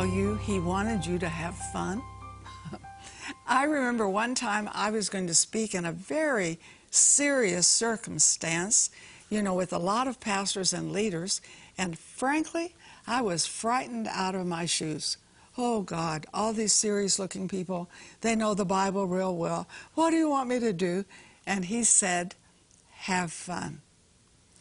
tell you He wanted you to have fun? I remember one time I was going to speak in a very serious circumstance, you know, with a lot of pastors and leaders, and frankly, I was frightened out of my shoes. Oh God, all these serious looking people, they know the Bible real well. What do you want me to do? And he said, Have fun.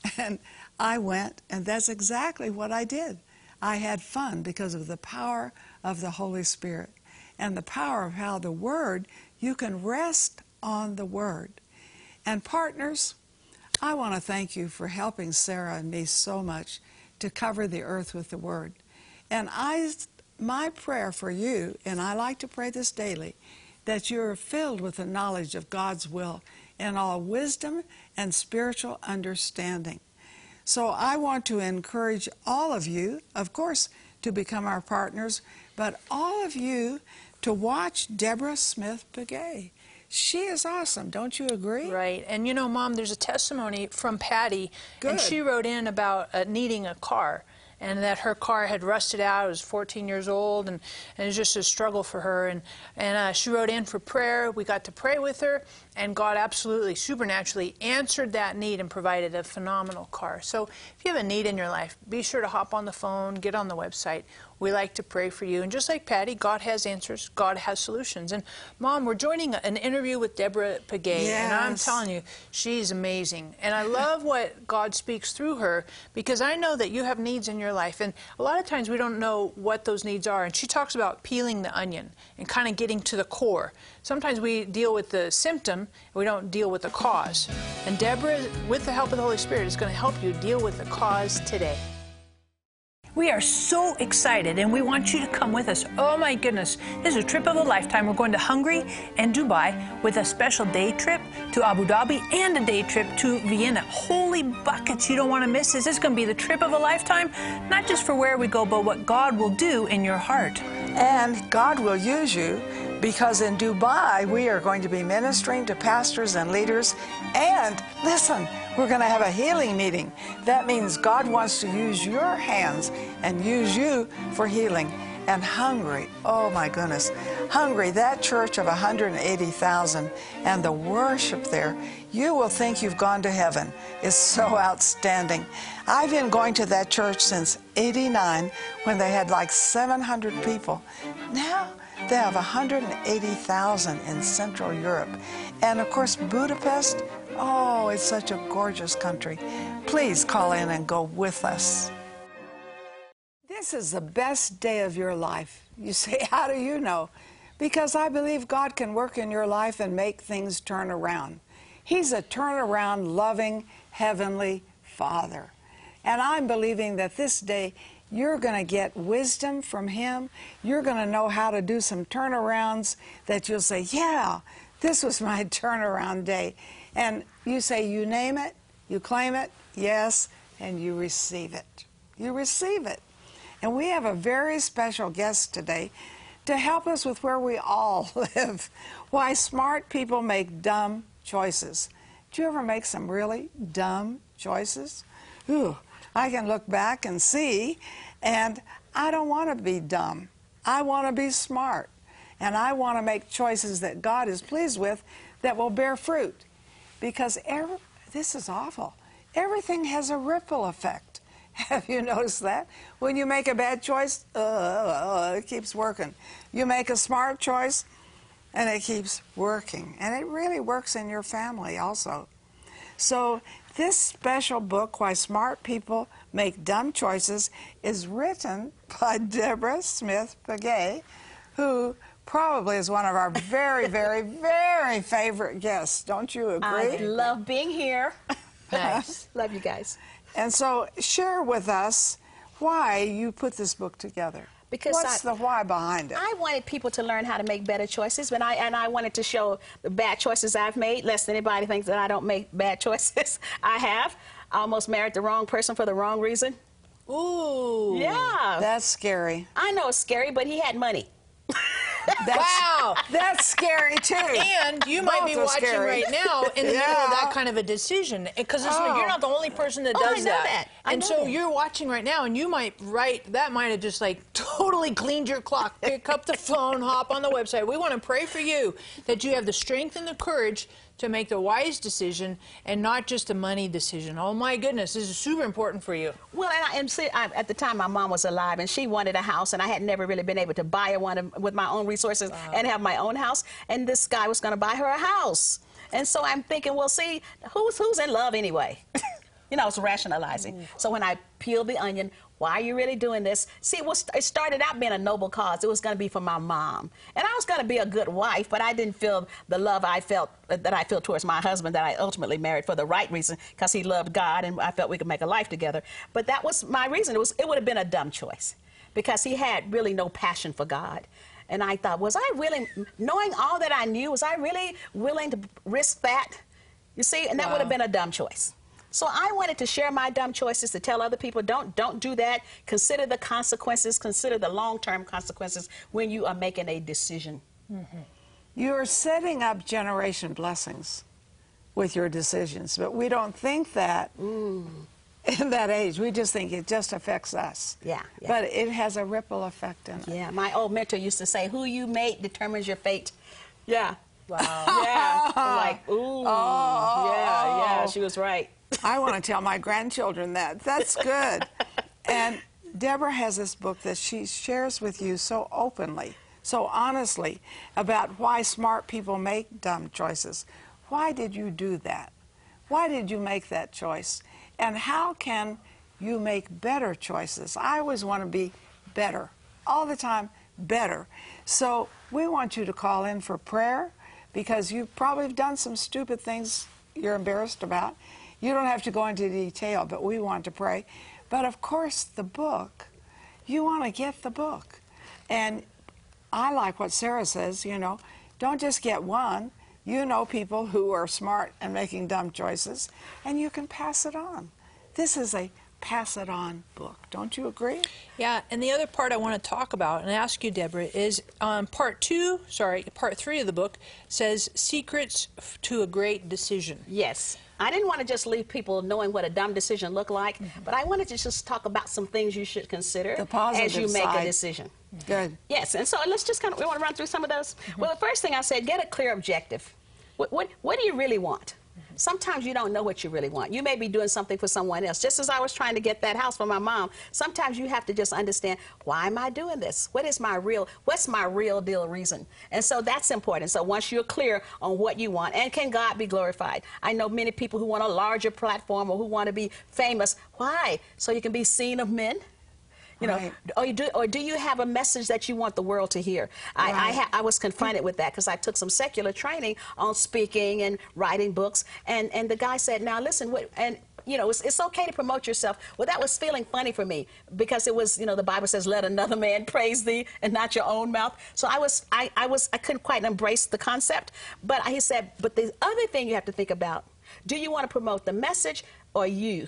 And I went, and that's exactly what I did. I had fun because of the power of the Holy Spirit and the power of how the Word, you can rest on the Word. And partners, I want to thank you for helping Sarah and me so much to cover the earth with the Word. And I, my prayer for you, and I like to pray this daily, that you're filled with the knowledge of God's will and all wisdom and spiritual understanding. So I want to encourage all of you, of course, to become our partners, but all of you to watch Deborah Smith Pegues. She is awesome, don't you agree? Right. And you know, Mom, there's a testimony from Patty, Good. and she wrote in about uh, needing a car and that her car had rusted out. It was 14 years old, and, and it was just a struggle for her. And, and uh, she wrote in for prayer. We got to pray with her, and God absolutely, supernaturally answered that need and provided a phenomenal car. So if you have a need in your life, be sure to hop on the phone, get on the website. We like to pray for you. And just like Patty, God has answers, God has solutions. And Mom, we're joining an interview with Deborah Pegues, yes. and I'm telling you, she's amazing. And I love what God speaks through her because I know that you have needs in your life. And a lot of times we don't know what those needs are. And she talks about peeling the onion and kind of getting to the core. Sometimes we deal with the symptom, we don't deal with the cause. And Deborah, with the help of the Holy Spirit, is going to help you deal with the cause today. We are so excited and we want you to come with us. Oh my goodness, this is a trip of a lifetime. We're going to Hungary and Dubai with a special day trip to Abu Dhabi and a day trip to Vienna. Holy buckets, you don't want to miss this. This is going to be the trip of a lifetime, not just for where we go, but what God will do in your heart. And God will use you because in Dubai we are going to be ministering to pastors and leaders. And listen, we're going to have a healing meeting. That means God wants to use your hands and use you for healing. And Hungary, oh my goodness, Hungary, that church of 180,000 and the worship there, you will think you've gone to heaven. It's so outstanding. I've been going to that church since 89 when they had like 700 people. Now, they have 180,000 in Central Europe. And of course, Budapest, oh, it's such a gorgeous country. Please call in and go with us. This is the best day of your life. You say, How do you know? Because I believe God can work in your life and make things turn around. He's a turnaround, loving, heavenly Father. And I'm believing that this day you're going to get wisdom from Him. You're going to know how to do some turnarounds that you'll say, Yeah, this was my turnaround day. And you say, You name it, you claim it, yes, and you receive it. You receive it. And we have a very special guest today to help us with where we all live. Why smart people make dumb choices. Do you ever make some really dumb choices? Ooh, I can look back and see, and I don't want to be dumb. I want to be smart. And I want to make choices that God is pleased with that will bear fruit. Because this is awful. Everything has a ripple effect. Have you noticed that? When you make a bad choice, uh, uh, it keeps working. You make a smart choice, and it keeps working. And it really works in your family also. So this special book, Why Smart People Make Dumb Choices, is written by Deborah Smith Pegues, who probably is one of our very, very, very favorite guests. Don't you agree? I love being here. Nice. love you guys. And so share with us why you put this book together. Because What's I- the why behind it? I wanted people to learn how to make better choices, but I and I wanted to show the bad choices I've made. Lest anybody thinks that I don't make bad choices. I have. I almost married the wrong person for the wrong reason. Ooh. Yeah. That's scary. I know it's scary, but he had money. That's, Wow. That's scary too. And you might Both be watching scary. right now in the middle of that kind of a decision. Because Oh. you're not the only person that Oh, does that. I and so that. you're watching right now, and you might write that might have just like totally cleaned your clock. Pick up the phone, hop on the website. We want to pray for you that you have the strength and the courage to make the wise decision and not just a money decision. Oh my goodness, this is super important for you. Well, and, I, and see, I, at the time my mom was alive, and she wanted a house, and I had never really been able to buy one with my own resources uh-huh. and have my own house. And this guy was going to buy her a house, and so I'm thinking, well, see, who's who's in love anyway? you know, it's rationalizing. So when I peeled the onion, why are you really doing this? See, it, was, it started out being a noble cause. It was going to be for my mom, and I was going to be a good wife, but I didn't feel the love I felt that I feel towards my husband that I ultimately married for the right reason because he loved God, and I felt we could make a life together. But that was my reason. It was it would have been a dumb choice because he had really no passion for God. And I thought, was I willing, knowing all that I knew, was I really willing to risk that? You see, and that would have been a dumb choice. So I wanted to share my dumb choices to tell other people, don't don't do that. Consider the consequences. Consider the long-term consequences when you are making a decision. Mm-hmm. You're setting up generation blessings with your decisions, but we don't think that in that age. We just think it just affects us. Yeah, yeah. But it has a ripple effect in it. Yeah, my old mentor used to say, "Who you mate determines your fate." Yeah. Wow. Yeah. Like, ooh. Oh. Yeah, yeah. She was right. I want to tell my grandchildren that. That's good. and Deborah has this book that she shares with you so openly, so honestly, about why smart people make dumb choices. Why did you do that? Why did you make that choice? And how can you make better choices? I always want to be better, all the time, better. So we want you to call in for prayer because you probably have done some stupid things you're embarrassed about. You don't have to go into detail, but we want to pray. But of course, the book, you want to get the book. And I like what Sarah says, you know, don't just get one. You know people who are smart and making dumb choices, and you can pass it on. This is a pass it on book. Don't you agree? Yeah, and the other part I want to talk about and ask you, Deborah, is um, part two, sorry, part three of the book says Secrets f- to a Great Decision. Yes. I didn't want to just leave people knowing what a dumb decision looked like, but I wanted to just talk about some things you should consider as you make side. a decision. Good. Yes, and so let's just kind of, we want to run through some of those. Well, the first thing I said, get a clear objective. What, what, what do you really want? Sometimes you don't know what you really want. You may be doing something for someone else. Just as I was trying to get that house for my mom, sometimes you have to just understand, why am I doing this? What is my real, what's my real deal reason? And so that's important. So once you're clear on what you want, and can God be glorified? I know many people who want a larger platform or who want to be famous. Why? So you can be seen of men? You know, Right. or you do, or do you have a message that you want the world to hear? I, I, ha- I was confronted with that because I took some secular training on speaking and writing books, and and the guy said, "Now listen, what and." You know, it's, it's okay to promote yourself. Well, that was feeling funny for me because it was, you know, the Bible says, "Let another man praise thee, and not your own mouth." So I was, I, I was, I couldn't quite embrace the concept. But he said, "But the other thing you have to think about: Do you want to promote the message or you?"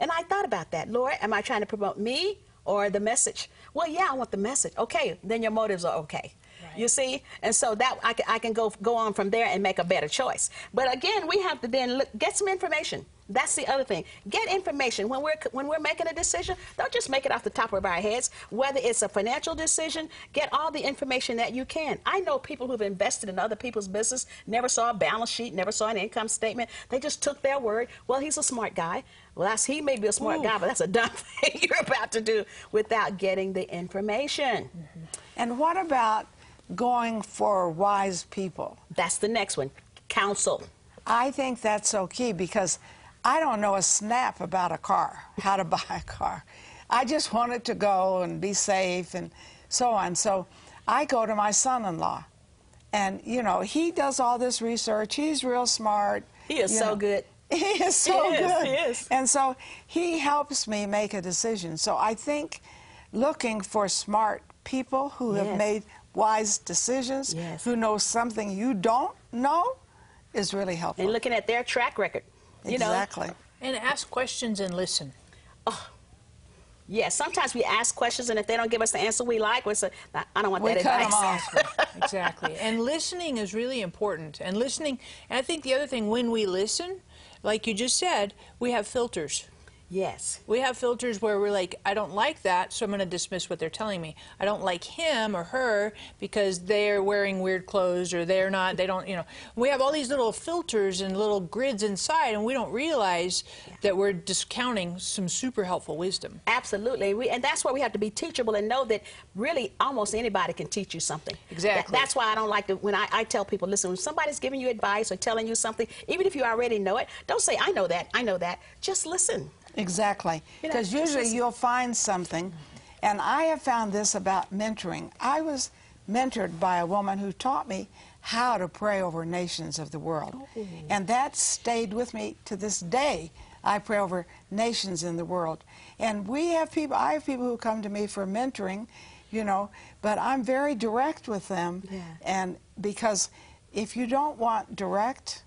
And I thought about that. Lord, am I trying to promote me or the message? Well, yeah, I want the message. Okay, then your motives are okay. You see, and so that I can, I can go go on from there and make a better choice. But again, we have to then look, get some information. That's the other thing. Get information when we're when we're making a decision. Don't just make it off the top of our heads. Whether it's a financial decision, get all the information that you can. I know people who've invested in other people's business, never saw a balance sheet, never saw an income statement. They just took their word. Well, he's a smart guy. Well, that's he may be a smart Ooh. guy, but that's a dumb thing you're about to do without getting the information. Mm-hmm. And what about going for wise people? That's the next one. Counsel. I think that's so key because I don't know a snap about a car, how to buy a car. I just want it to go and be safe and so on. So I go to my son in law. And, you know, he does all this research. He's real smart. He is so know. good. He is so He is, good. he is. And so he helps me make a decision. So I think looking for smart people who have made wise decisions, Yes. who know something you don't know, is really helpful. And looking at their track record. You know, exactly. And ask questions and listen. Oh. Yes, sometimes we ask questions, and if they don't give us the answer we like, we say, I don't want We that cut 'em advice. off. exactly. And listening is really important. And listening, and I think the other thing, when we listen, like you just said, we have filters. Yes. We have filters where we're like, I don't like that, so I'm going to dismiss what they're telling me. I don't like him or her because they're wearing weird clothes or they're not, they don't, you know. We have all these little filters and little grids inside, and we don't realize that we're discounting some super helpful wisdom. Absolutely, we, and that's why we have to be teachable and know that really almost anybody can teach you something. Exactly. That- that's why I don't like to when I, I tell people, listen, when somebody's giving you advice or telling you something, even if you already know it, don't say I know that, I know that. Just listen. Exactly. You know, Because usually you'll find something, and I have found this about mentoring. I was mentored by a woman who taught me how to pray over nations of the world. Oh. And that stayed with me to this day. I pray over nations in the world. And we have people, I have people who come to me for mentoring, you know, but I'm very direct with them. Yeah. And because if you don't want direct.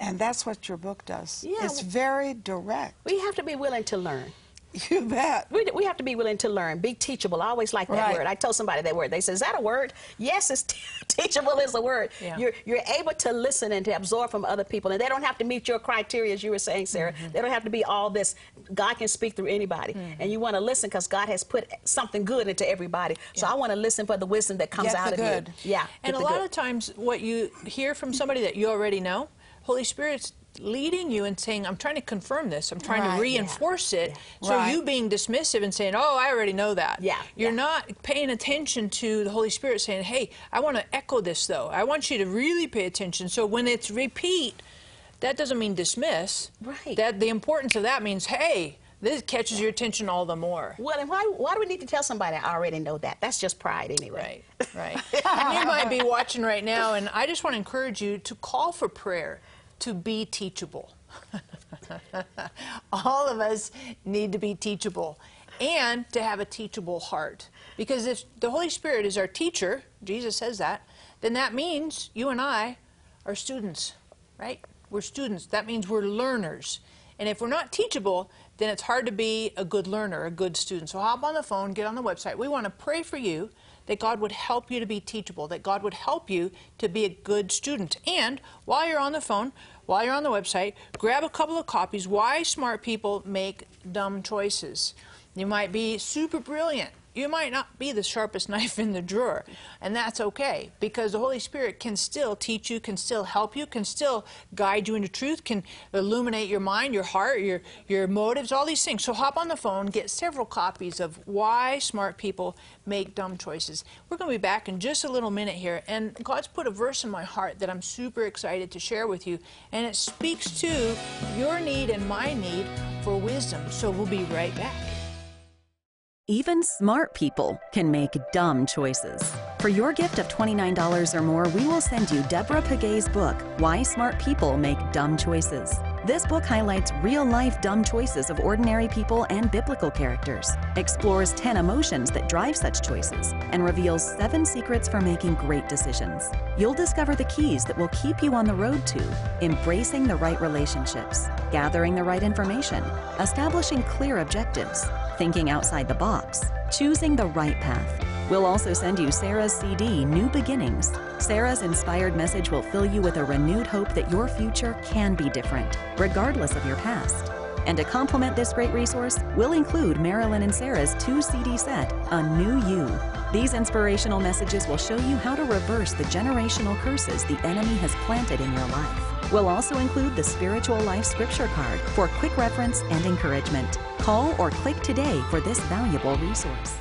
And that's what your book does. Yeah, It's very direct. We have to be willing to learn. You bet. We, we have to be willing to learn, be teachable. I always like that Right. word. I told somebody that word. They said, "Is that a word?" Yes, it's teachable is a word. Yeah. You're you're able to listen and to absorb from other people, and they don't have to meet your criteria, as you were saying, Sarah. Mm-hmm. They don't have to be all this. God can speak through anybody, Mm-hmm. and you want to listen because God has put something good into everybody. So I want to listen for the wisdom that comes Get out the of good. you. Yeah, And a lot good. of times, what you hear from somebody that you already know, Holy Spirit's leading you and saying, I'm trying to confirm this. I'm trying Right, to yeah. reinforce it. Yeah. So Right. you being dismissive and saying, Oh, I already know that. Yeah, You're yeah. not paying attention to the Holy Spirit saying, Hey, I want to echo this though. I want you to really pay attention. So when it's repeat, that doesn't mean dismiss. Right. That the importance of that means, hey, this catches your attention all the more. Well, and why, why do we need to tell somebody I already know that? That's just pride anyway. Right, right. and you might be watching right now, and I just want to encourage you to call for prayer to be teachable. All of us need to be teachable and to have a teachable heart. Because if the Holy Spirit is our teacher, Jesus says that, then that means you and I are students, right? We're students. That means we're learners. And if we're not teachable, then it's hard to be a good learner, a good student. So hop on the phone, get on the website. We want to pray for you that God would help you to be teachable, that God would help you to be a good student. And while you're on the phone, while you're on the website, grab a couple of copies Why Smart People Make Dumb Choices. You might be super brilliant. You might not be the sharpest knife in the drawer, and that's okay because the Holy Spirit can still teach you, can still help you, can still guide you into truth, can illuminate your mind, your heart, your your motives, all these things. So hop on the phone, get several copies of Why Smart People Make Dumb Choices. We're going to be back in just a little minute here, and God's put a verse in my heart that I'm super excited to share with you, and it speaks to your need and my need for wisdom. So we'll be right back. Even smart people can make dumb choices. For your gift of $29 or more, we will send you Deborah Pegues's book, Why Smart People Make Dumb Choices. This book highlights real life dumb choices of ordinary people and biblical characters, explores 10 emotions that drive such choices, and reveals seven secrets for making great decisions. You'll discover the keys that will keep you on the road to embracing the right relationships, gathering the right information, establishing clear objectives, thinking outside the box, choosing the right path. We'll also send you Sarah's CD, New Beginnings. Sarah's inspired message will fill you with a renewed hope that your future can be different, regardless of your past. And to complement this great resource, we'll include Marilyn and Sarah's two CD set, A New You. These inspirational messages will show you how to reverse the generational curses the enemy has planted in your life. We'll also include the Spiritual Life Scripture card for quick reference and encouragement. Call or click today for this valuable resource.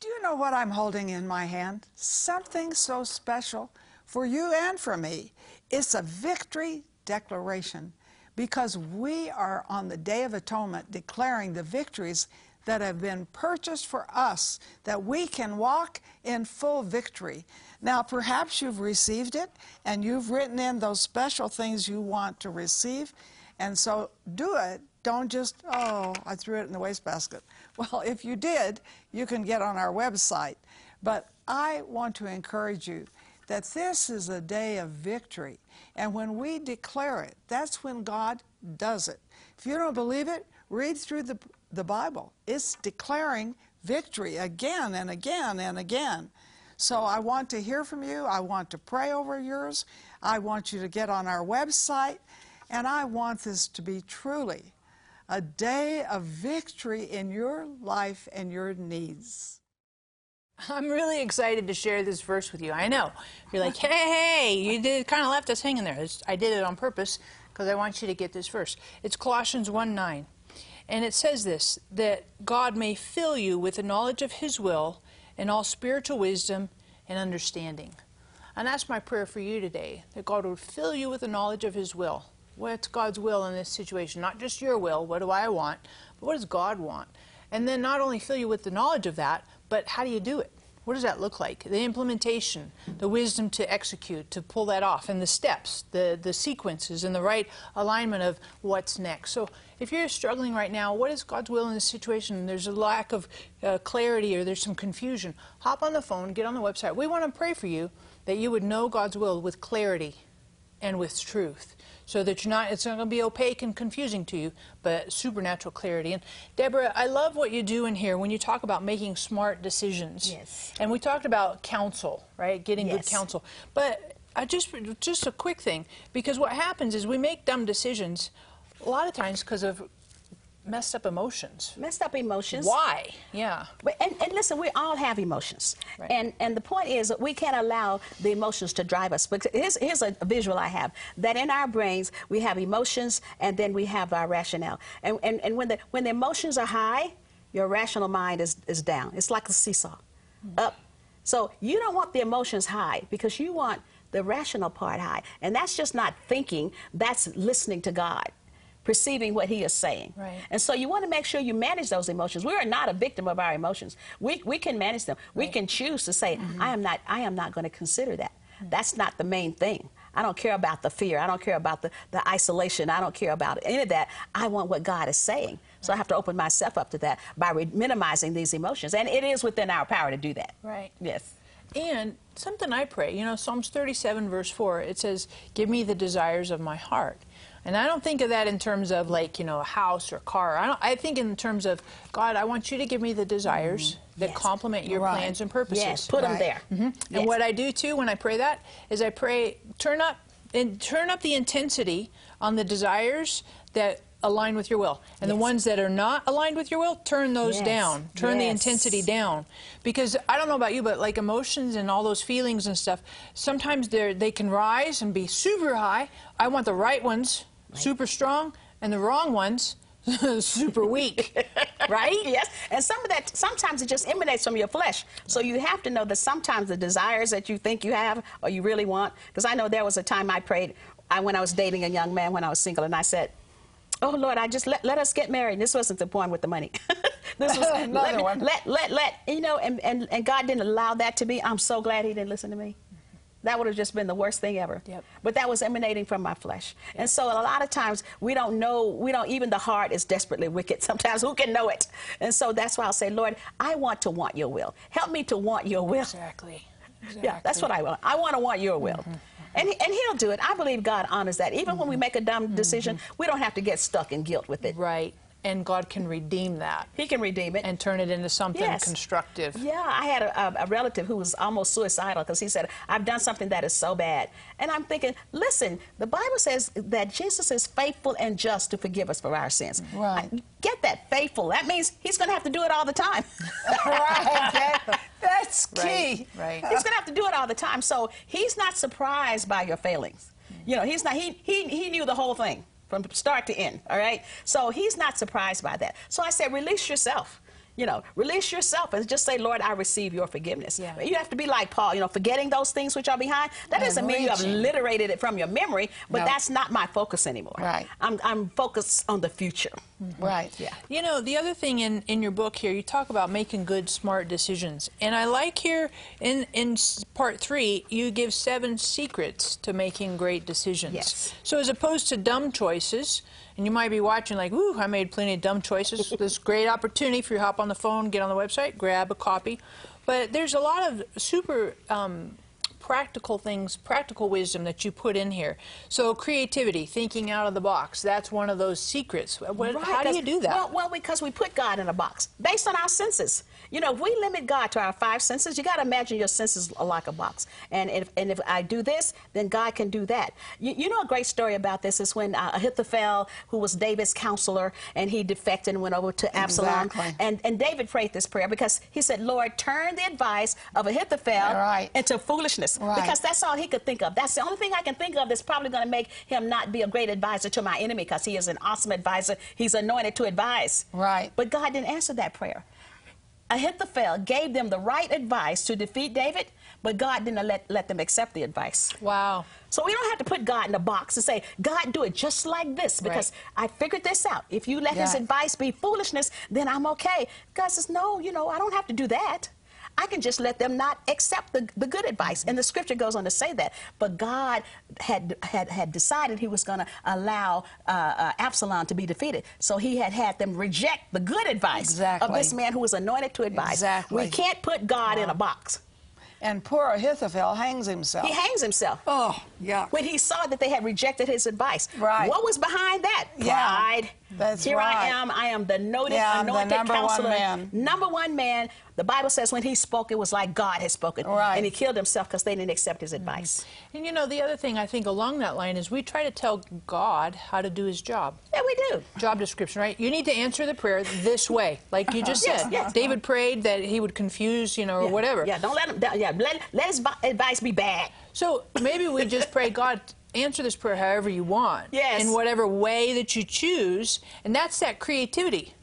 Do you know what I'm holding in my hand? Something so special for you and for me. It's a victory declaration because we are on the Day of Atonement declaring the victories that have been purchased for us that we can walk in full victory. Now, perhaps you've received it and you've written in those special things you want to receive, and so do it. Don't just, oh, I threw it in the wastebasket. Well, if you did, you can get on our website. But I want to encourage you that this is a day of victory. And when we declare it, that's when God does it. If you don't believe it, read through the the Bible. It's declaring victory again and again and again. So I want to hear from you. I want to pray over yours. I want you to get on our website. And I want this to be truly a day of victory in your life and your needs. I'm really excited to share this verse with you. I know. You're like, hey, hey, you did kind of left us hanging there. I did it on purpose because I want you to get this verse. It's Colossians 1 9. And it says this that God may fill you with the knowledge of His will and all spiritual wisdom and understanding. And that's my prayer for you today that God would fill you with the knowledge of His will. What's God's will in this situation? Not just your will, what do I want, but what does God want? And then not only fill you with the knowledge of that, but how do you do it? What does that look like? The implementation, the wisdom to execute, to pull that off, and the steps, the, the sequences, and the right alignment of what's next. So, if you're struggling right now, what is God's will in this situation? There's a lack of uh, clarity or there's some confusion. Hop on the phone, get on the website. We want to pray for you that you would know God's will with clarity and with truth so that you're not it's not going to be opaque and confusing to you but supernatural clarity and deborah i love what you do in here when you talk about making smart decisions Yes. and we talked about counsel right getting good Yes. counsel but i just just a quick thing because what happens is we make dumb decisions a lot of times because of messed up emotions Messed up emotions. why yeah And, and listen, we all have emotions. Right. And and the point is that we can't allow the emotions to drive us. Because here's, here's a visual I have that in our brains we have emotions and then we have our rationale. And, and, and when, the, when the emotions are high, your rational mind is, is down. It's like a seesaw, hmm. up. So you don't want the emotions high because you want the rational part high. And that's just not thinking, that's listening to God. Perceiving what he is saying. Right. And so you want to make sure you manage those emotions. We are not a victim of our emotions. We, we can manage them. We can choose to say, mm-hmm. I am not I am not going to consider that. That's not the main thing. I don't care about the fear. I don't care about the, the isolation. I don't care about any of that. I want what God is saying. So I have to open myself up to that by re- minimizing these emotions. And it is within our power to do that. Right. Yes. And something I pray, you know, Psalms 37, verse 4, it says, Give me the desires of my heart. And I don't think of that in terms of like, you know, a house or a car. I, don't, I think in terms of, God, I want you to give me the desires mm-hmm. that Yes. complement your Right. plans and purposes. Yes. Put them Right. there. Mm-hmm. And Yes. what I do too when I pray that is I pray turn up and turn up the intensity on the desires that align with your will. And the ones that are not aligned with your will, turn those Yes. down. Turn the intensity down. Because I don't know about you, but like emotions and all those feelings and stuff, sometimes they they can rise and be super high. I want the right ones, super strong, and the wrong ones, super weak. right? Yes, and some of that sometimes it just emanates from your flesh. So you have to know that sometimes the desires that you think you have or you really want. Because I know there was a time I prayed I, when I was dating a young man when I was single, and I said, "Oh Lord, I just let, let us get married." And This wasn't the point with the money. this was Another let, me- one. let let let you know, and, and and God didn't allow that to be. I'm so glad He didn't listen to me. That would have just been the worst thing ever. Yep. But that was emanating from my flesh. And so a lot of times we don't know, we don't, even the heart is desperately wicked. Sometimes who can know it? And so that's why I'll say, Lord, I want to want your will. Help me to want your will. Exactly. Yeah, that's what I want. I want to want your will. Mm-hmm, mm-hmm. And, he- and he'll do it. I believe God honors that. Even when we mm-hmm. make a dumb decision, we don't have to get stuck in guilt with it. Right. And God can redeem that He can redeem it. and turn it into something Yes. constructive. Yeah, I had a, a, relative who was almost suicidal because he said, I've done something that is so bad. And I'm thinking, listen, the Bible says that Jesus is faithful and just to forgive us for our sins. Right. I- get that faithful. That means he's going to have to do it all the time. right. That- that's key. Right. he's going to have to do it all the time. So he's not surprised by your failings. You know, he's not, he, he, he knew the whole thing from start to end, all right? So he's not surprised by that. So I said, release yourself. You know, release yourself and just say, Lord, I receive your forgiveness. Yeah. You have to be like Paul, you know, forgetting those things which are behind. That doesn't mean you have obliterated it from your memory, but No. that's not my focus anymore. Right. I'm, I'm focused on the future. Mm-hmm. Right. Yeah. You know, the other thing in, in your book here, you talk about making good, smart decisions. And I like here in, in part three, you give seven secrets to making great decisions. Yes. So as opposed to dumb choices, and you might be watching like, ooh, I made plenty of dumb choices. this great opportunity for you to hop on the phone, get on the website, grab a copy. But there's a lot of super um, practical things, practical wisdom that you put in here. So creativity, thinking out of the box, that's one of those secrets. What, Right, how do you do that? Well, well, because we put God in a box based on our senses. You know, if we limit God to our five senses, you got to imagine your senses are like a box. And if, and if I do this, then God can do that. You, you know, a great story about this is when uh, Ahithophel, who was David's counselor, and he defected and went over to Absalom. Exactly. And, and David prayed this prayer because he said, Lord, turn the advice of Ahithophel Right. into foolishness. Right. Because that's all he could think of. That's the only thing I can think of that's probably going to make him not be a great advisor to my enemy because he is an awesome advisor. He's anointed to advise. Right. But God didn't answer that prayer. Ahithophel gave them the right advice to defeat David, but God didn't let, let them accept the advice. wow. So we don't have to put God in a box and say, God, do it just like this because I figured this out. If you let his advice be foolishness, then I'm okay. God says, no, you know, I don't have to do that. I can just let them not accept the, the good advice. And the scripture goes on to say that. But God had had, had decided he was going to allow uh, uh, Absalom to be defeated. So he had had them reject the good advice Exactly. of this man who was anointed to advise. Exactly. We can't put God in a box. And poor Ahithophel hangs himself. He hangs himself. Oh, yeah. when he saw that they had rejected his advice. Right. What was behind that? Yeah, Pride. That's Here right. I am. I am the noted, Yeah, I'm the anointed number one counselor. man. Number one man. The Bible says when he spoke, it was like God had spoken. Right. And he killed himself because they didn't accept his mm-hmm. advice. And you know, the other thing I think along that line is we try to tell God how to do his job. Yeah, we do. Job description, right? You need to answer the prayer this way, like you just Yes, said. yes. David prayed that he would confuse, you know, or whatever. Yeah, don't let him. Yeah, let, let his advice be bad. So maybe we just pray, God, answer this prayer however you want. Yes. In whatever way that you choose. And that's that creativity.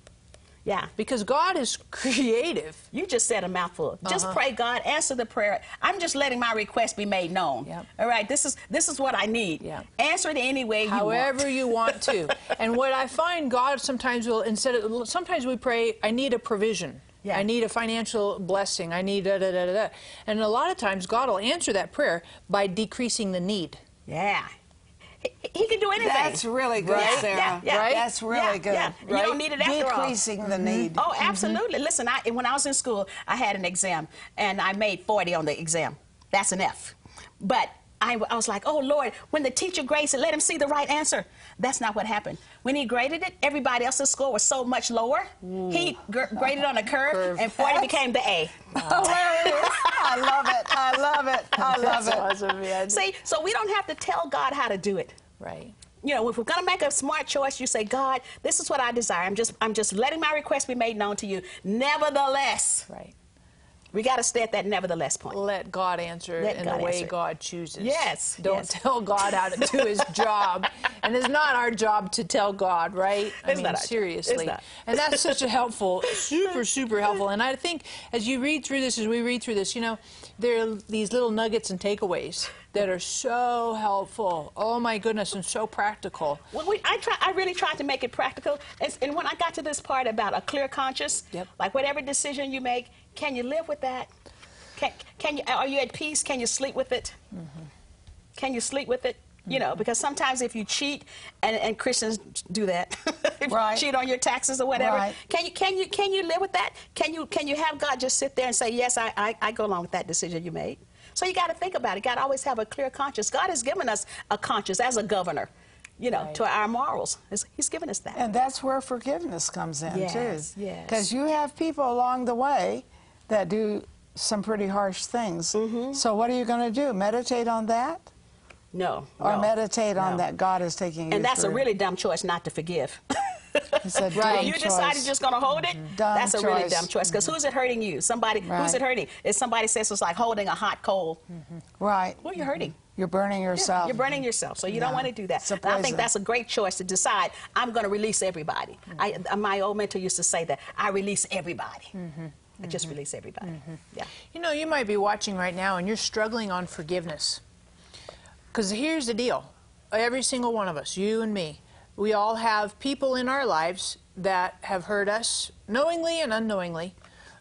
Yeah. Because God is creative. You just said a mouthful. Just Uh-huh. pray, God, answer the prayer. I'm just letting my request be made known. Yep. All right, this is this is what I need. Yep. Answer it any way you want. However you want to. and what I find God sometimes will instead of sometimes we pray, I need a provision. Yeah. I need a financial blessing. I need da da da da da. And a lot of times God will answer that prayer by decreasing the need. Yeah. He, he can do anything. That's really good, Yeah, Sarah. yeah, yeah. Right? That's really Yeah, good. yeah. You don't need it after all. Decreasing the mm-hmm. need. Oh, mm-hmm. absolutely. Listen, I, when I was in school, I had an exam, and I made 40 on the exam. That's an F. But I, I was like, oh, Lord, when the teacher grades it, let him see the right answer. That's not what happened. When he graded it, everybody else's score was so much lower. He gr- graded on a curve, Curve. and 40 became the A. Hilarious. I love it. I love it. I love That's it. awesome. See, so we don't have to tell God how to do it. Right. you know, if we're going to make a smart choice, you say, God, this is what I desire. I'm just, I'm just letting my request be made known to you. Nevertheless, Right. We got to stay at that nevertheless point. Let God answer Let in God the way. God chooses. Yes, Don't yes. tell God how to do his job. And it's not our job to tell God, right? I It's mean, not our job. seriously. And that's such a helpful, super, super helpful. And I think as you read through this, as we read through this, you know, there are these little nuggets and takeaways that are so helpful. Oh my goodness, and so practical. Well, we, I, try, I really tried to make it practical. And, and when I got to this part about a clear conscience, Yep. like whatever decision you make, can you live with that? Can, can you, are you at peace? Can you sleep with it? Mm-hmm. Can you sleep with it? You know, because sometimes if you cheat, and, and Christians do that, if you Right. cheat on your taxes or whatever, Right. can you can you can you live with that? Can you can you have God just sit there and say, yes, I, I, I go along with that decision you made? So you got to think about it. Got to always have a clear conscience. God has given us a conscience as a governor, you know, Right. to our morals. He's- He's given us that. And that's where forgiveness comes in, Yes, too. yes. Because you have people along the way that do some pretty harsh things. Mm-hmm. So what are you going to do? Meditate on that? no, Or no, meditate on that God is taking you And that's a really dumb choice not to forgive. It's a dumb you decided choice. just going to hold it, that's a really dumb choice. Because who's it hurting you? Somebody. Who's it hurting? If somebody says it's like holding a hot coal, Right. who are you hurting? You're burning Yeah, yourself. You're burning yourself, so you don't want to do that. It's a And I think that's a great choice to decide. I'm going to release everybody. I, my old mentor used to say that. I release everybody. I just release everybody. Yeah. You know, you might be watching right now and you're struggling on forgiveness. Because here's the deal every single one of us, you and me, we all have people in our lives that have hurt us knowingly and unknowingly.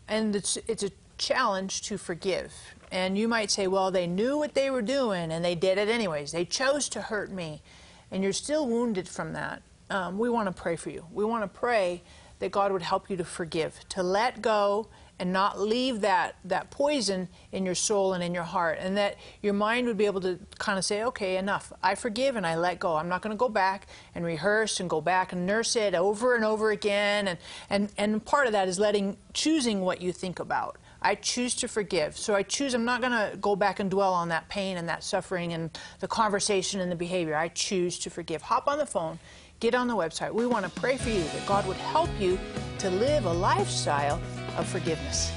And it's, it's a challenge to forgive. And you might say, well, they knew what they were doing and they did it anyways. They chose to hurt me. And you're still wounded from that. Um, we want to pray for you. We want to pray that God would help you to forgive, to let go and not leave that, that poison in your soul and in your heart. And that your mind would be able to kind of say, okay, enough. I forgive and I let go. I'm not going to go back and rehearse and go back and nurse it over and over again. And, and, and part of that is letting, choosing what you think about. I choose to forgive. So I choose, I'm not going to go back and dwell on that pain and that suffering and the conversation and the behavior. I choose to forgive. Hop on the phone, get on the website. We want to pray for you that God would help you to live a lifestyle of forgiveness.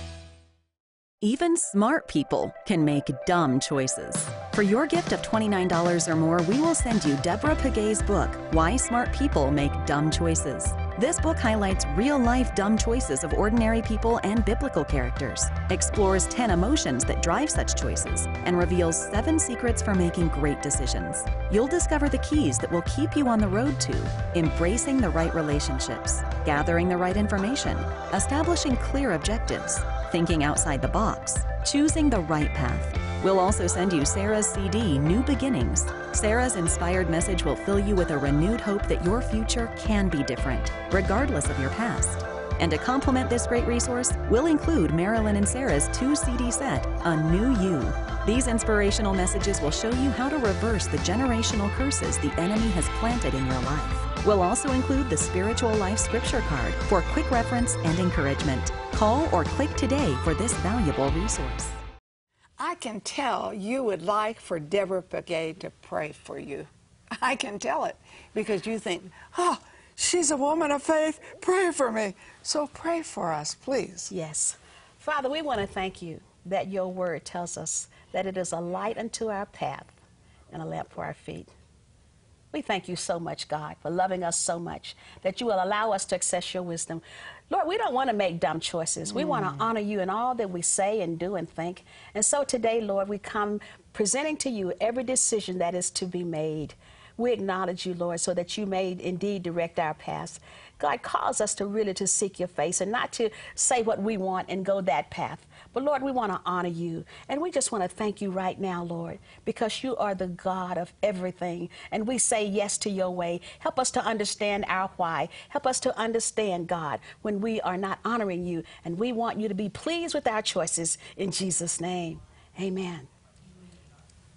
Even smart people can make dumb choices. For your gift of $29 or more, we will send you Deborah Pegues's book, Why Smart People Make Dumb Choices. This book highlights real life dumb choices of ordinary people and biblical characters, explores 10 emotions that drive such choices, and reveals seven secrets for making great decisions. You'll discover the keys that will keep you on the road to embracing the right relationships, gathering the right information, establishing clear objectives, thinking outside the box, choosing the right path. We'll also send you Sarah's CD, New Beginnings. Sarah's inspired message will fill you with a renewed hope that your future can be different, regardless of your past. And to complement this great resource, we'll include Marilyn and Sarah's two CD set, A New You. These inspirational messages will show you how to reverse the generational curses the enemy has planted in your life. We'll also include the Spiritual Life Scripture card for quick reference and encouragement. Call or click today for this valuable resource. I can tell you would like for Deborah Pegues to pray for you. I can tell it because you think, oh, she's a woman of faith. Pray for me. So pray for us, please. Yes. Father, we want to thank you that your word tells us that it is a light unto our path and a lamp for our feet. We thank you so much, God, for loving us so much that you will allow us to access your wisdom. Lord, we don't want to make dumb choices. We want to mm. honor you in all that we say and do and think. And so today, Lord, we come presenting to you every decision that is to be made. We acknowledge you, Lord, so that you may indeed direct our paths. God calls us to really to seek your face and not to say what we want and go that path. But Lord, we want to honor you. And we just want to thank you right now, Lord, because you are the God of everything. And we say yes to your way. Help us to understand our why. Help us to understand, God, when we are not honoring you. And we want you to be pleased with our choices in Jesus' name. Amen.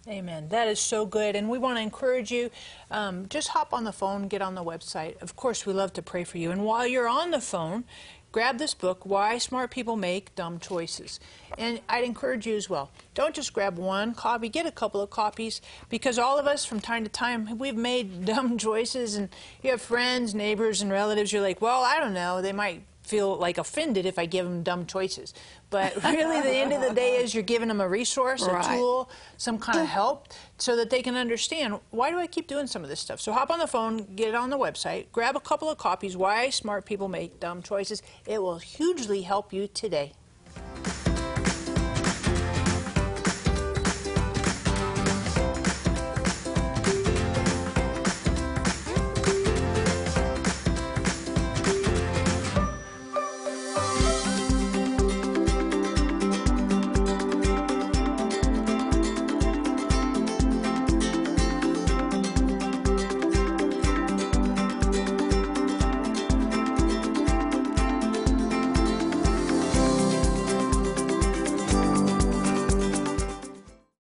Amen. That is so good. And we want to encourage you um, just hop on the phone, get on the website. Of course, we love to pray for you. And while you're on the phone, grab this book, Why Smart People Make Dumb Choices. And I'd encourage you as well. Don't just grab one copy, get a couple of copies because all of us from time to time, we've made dumb choices. And you have friends, neighbors, and relatives. You're like, well, I don't know. They might feel like offended if I give them dumb choices. But really, the end of the day is you're giving them a resource, Right. a tool, some kind of help, so that they can understand why do I keep doing some of this stuff. So hop on the phone, get it on the website, grab a couple of copies. Why smart people make dumb choices. It will hugely help you today.